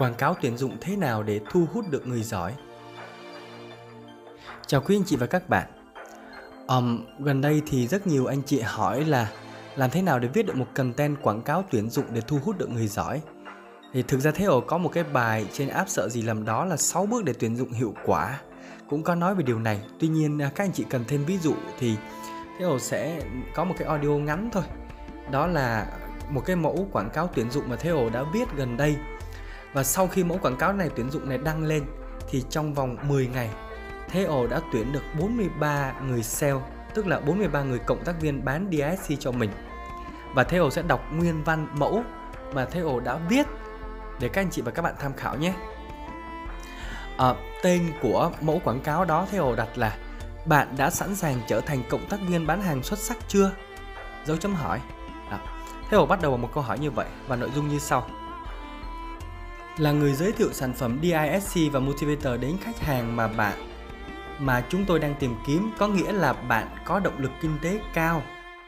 quảng cáo tuyển dụng thế nào để thu hút được người giỏi? Chào quý anh chị và các bạn. Um, gần đây thì rất nhiều anh chị hỏi là làm thế nào để viết được một content quảng cáo tuyển dụng để thu hút được người giỏi? Thì thực ra thế ổ có một cái bài trên app sợ gì làm đó là 6 bước để tuyển dụng hiệu quả. Cũng có nói về điều này. Tuy nhiên à, các anh chị cần thêm ví dụ thì thế Hồ sẽ có một cái audio ngắn thôi. Đó là một cái mẫu quảng cáo tuyển dụng mà thế ổ đã viết gần đây và sau khi mẫu quảng cáo này tuyển dụng này đăng lên thì trong vòng 10 ngày Thế ổ đã tuyển được 43 người sale, tức là 43 người cộng tác viên bán DSC cho mình. Và Thế ổ sẽ đọc nguyên văn mẫu mà Thế ổ đã viết để các anh chị và các bạn tham khảo nhé. À, tên của mẫu quảng cáo đó Thế ổ đặt là Bạn đã sẵn sàng trở thành cộng tác viên bán hàng xuất sắc chưa? Dấu chấm hỏi. À, Thế ổ bắt đầu bằng một câu hỏi như vậy và nội dung như sau là người giới thiệu sản phẩm DISC và Motivator đến khách hàng mà bạn mà chúng tôi đang tìm kiếm có nghĩa là bạn có động lực kinh tế cao,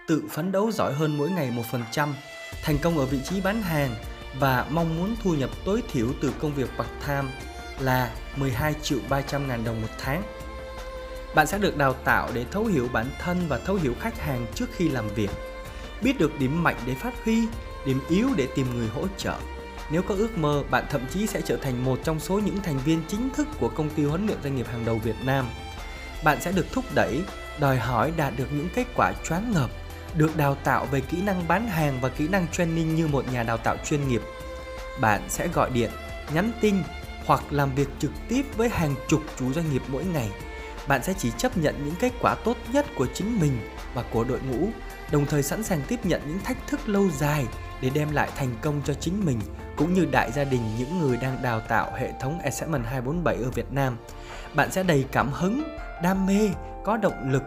tự phấn đấu giỏi hơn mỗi ngày 1%, thành công ở vị trí bán hàng và mong muốn thu nhập tối thiểu từ công việc part-time là 12 triệu 300 ngàn đồng một tháng. Bạn sẽ được đào tạo để thấu hiểu bản thân và thấu hiểu khách hàng trước khi làm việc. Biết được điểm mạnh để phát huy, điểm yếu để tìm người hỗ trợ nếu có ước mơ, bạn thậm chí sẽ trở thành một trong số những thành viên chính thức của công ty huấn luyện doanh nghiệp hàng đầu Việt Nam. Bạn sẽ được thúc đẩy, đòi hỏi đạt được những kết quả choáng ngợp, được đào tạo về kỹ năng bán hàng và kỹ năng training như một nhà đào tạo chuyên nghiệp. Bạn sẽ gọi điện, nhắn tin hoặc làm việc trực tiếp với hàng chục chủ doanh nghiệp mỗi ngày. Bạn sẽ chỉ chấp nhận những kết quả tốt nhất của chính mình và của đội ngũ, đồng thời sẵn sàng tiếp nhận những thách thức lâu dài để đem lại thành công cho chính mình cũng như đại gia đình những người đang đào tạo hệ thống Assessment 247 ở Việt Nam. Bạn sẽ đầy cảm hứng, đam mê, có động lực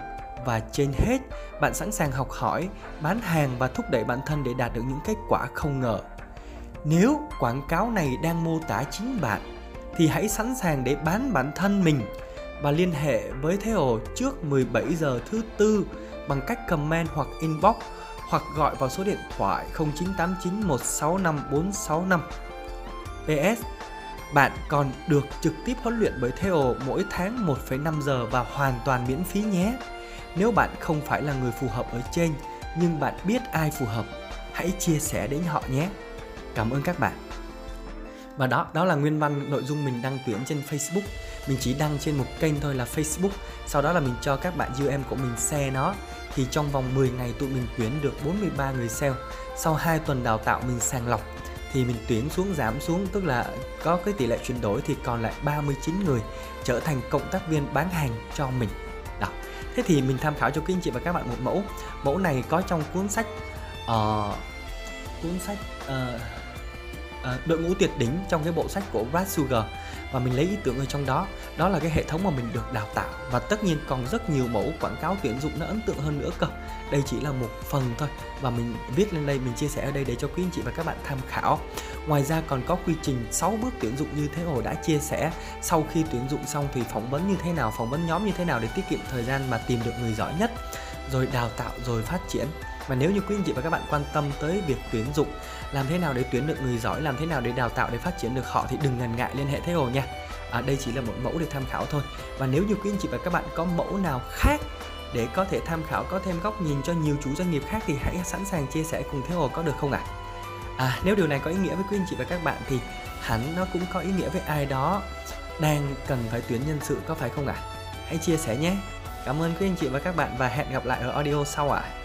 và trên hết, bạn sẵn sàng học hỏi, bán hàng và thúc đẩy bản thân để đạt được những kết quả không ngờ. Nếu quảng cáo này đang mô tả chính bạn thì hãy sẵn sàng để bán bản thân mình và liên hệ với Theo trước 17 giờ thứ tư bằng cách comment hoặc inbox hoặc gọi vào số điện thoại 0989 165 465. PS bạn còn được trực tiếp huấn luyện bởi Theo mỗi tháng 1,5 giờ và hoàn toàn miễn phí nhé. Nếu bạn không phải là người phù hợp ở trên nhưng bạn biết ai phù hợp, hãy chia sẻ đến họ nhé. Cảm ơn các bạn. Và đó, đó là nguyên văn nội dung mình đăng tuyển trên Facebook. Mình chỉ đăng trên một kênh thôi là Facebook. Sau đó là mình cho các bạn UM của mình share nó thì trong vòng 10 ngày tụi mình tuyển được 43 người sale. Sau 2 tuần đào tạo mình sàng lọc thì mình tuyển xuống giảm xuống tức là có cái tỷ lệ chuyển đổi thì còn lại 39 người trở thành cộng tác viên bán hàng cho mình. Đó. Thế thì mình tham khảo cho các anh chị và các bạn một mẫu. Mẫu này có trong cuốn sách uh, cuốn sách uh, uh, đội ngũ tuyệt đỉnh trong cái bộ sách của Brad Sugar. Và mình lấy ý tưởng ở trong đó đó là cái hệ thống mà mình được đào tạo. Và tất nhiên còn rất nhiều mẫu quảng cáo tuyển dụng nó ấn tượng hơn nữa cơ. Đây chỉ là một phần thôi. Và mình viết lên đây mình chia sẻ ở đây để cho quý anh chị và các bạn tham khảo. Ngoài ra còn có quy trình 6 bước tuyển dụng như thế hồ đã chia sẻ. Sau khi tuyển dụng xong thì phỏng vấn như thế nào phỏng vấn nhóm như thế nào để tiết kiệm thời gian mà tìm được người giỏi nhất. Rồi đào tạo rồi phát triển và nếu như quý anh chị và các bạn quan tâm tới việc tuyển dụng làm thế nào để tuyển được người giỏi làm thế nào để đào tạo để phát triển được họ thì đừng ngần ngại liên hệ thế hồ nha à, đây chỉ là một mẫu để tham khảo thôi và nếu như quý anh chị và các bạn có mẫu nào khác để có thể tham khảo có thêm góc nhìn cho nhiều chủ doanh nghiệp khác thì hãy sẵn sàng chia sẻ cùng thế hồ có được không ạ à? à nếu điều này có ý nghĩa với quý anh chị và các bạn thì hẳn nó cũng có ý nghĩa với ai đó đang cần phải tuyển nhân sự có phải không ạ à? hãy chia sẻ nhé cảm ơn quý anh chị và các bạn và hẹn gặp lại ở audio sau ạ à.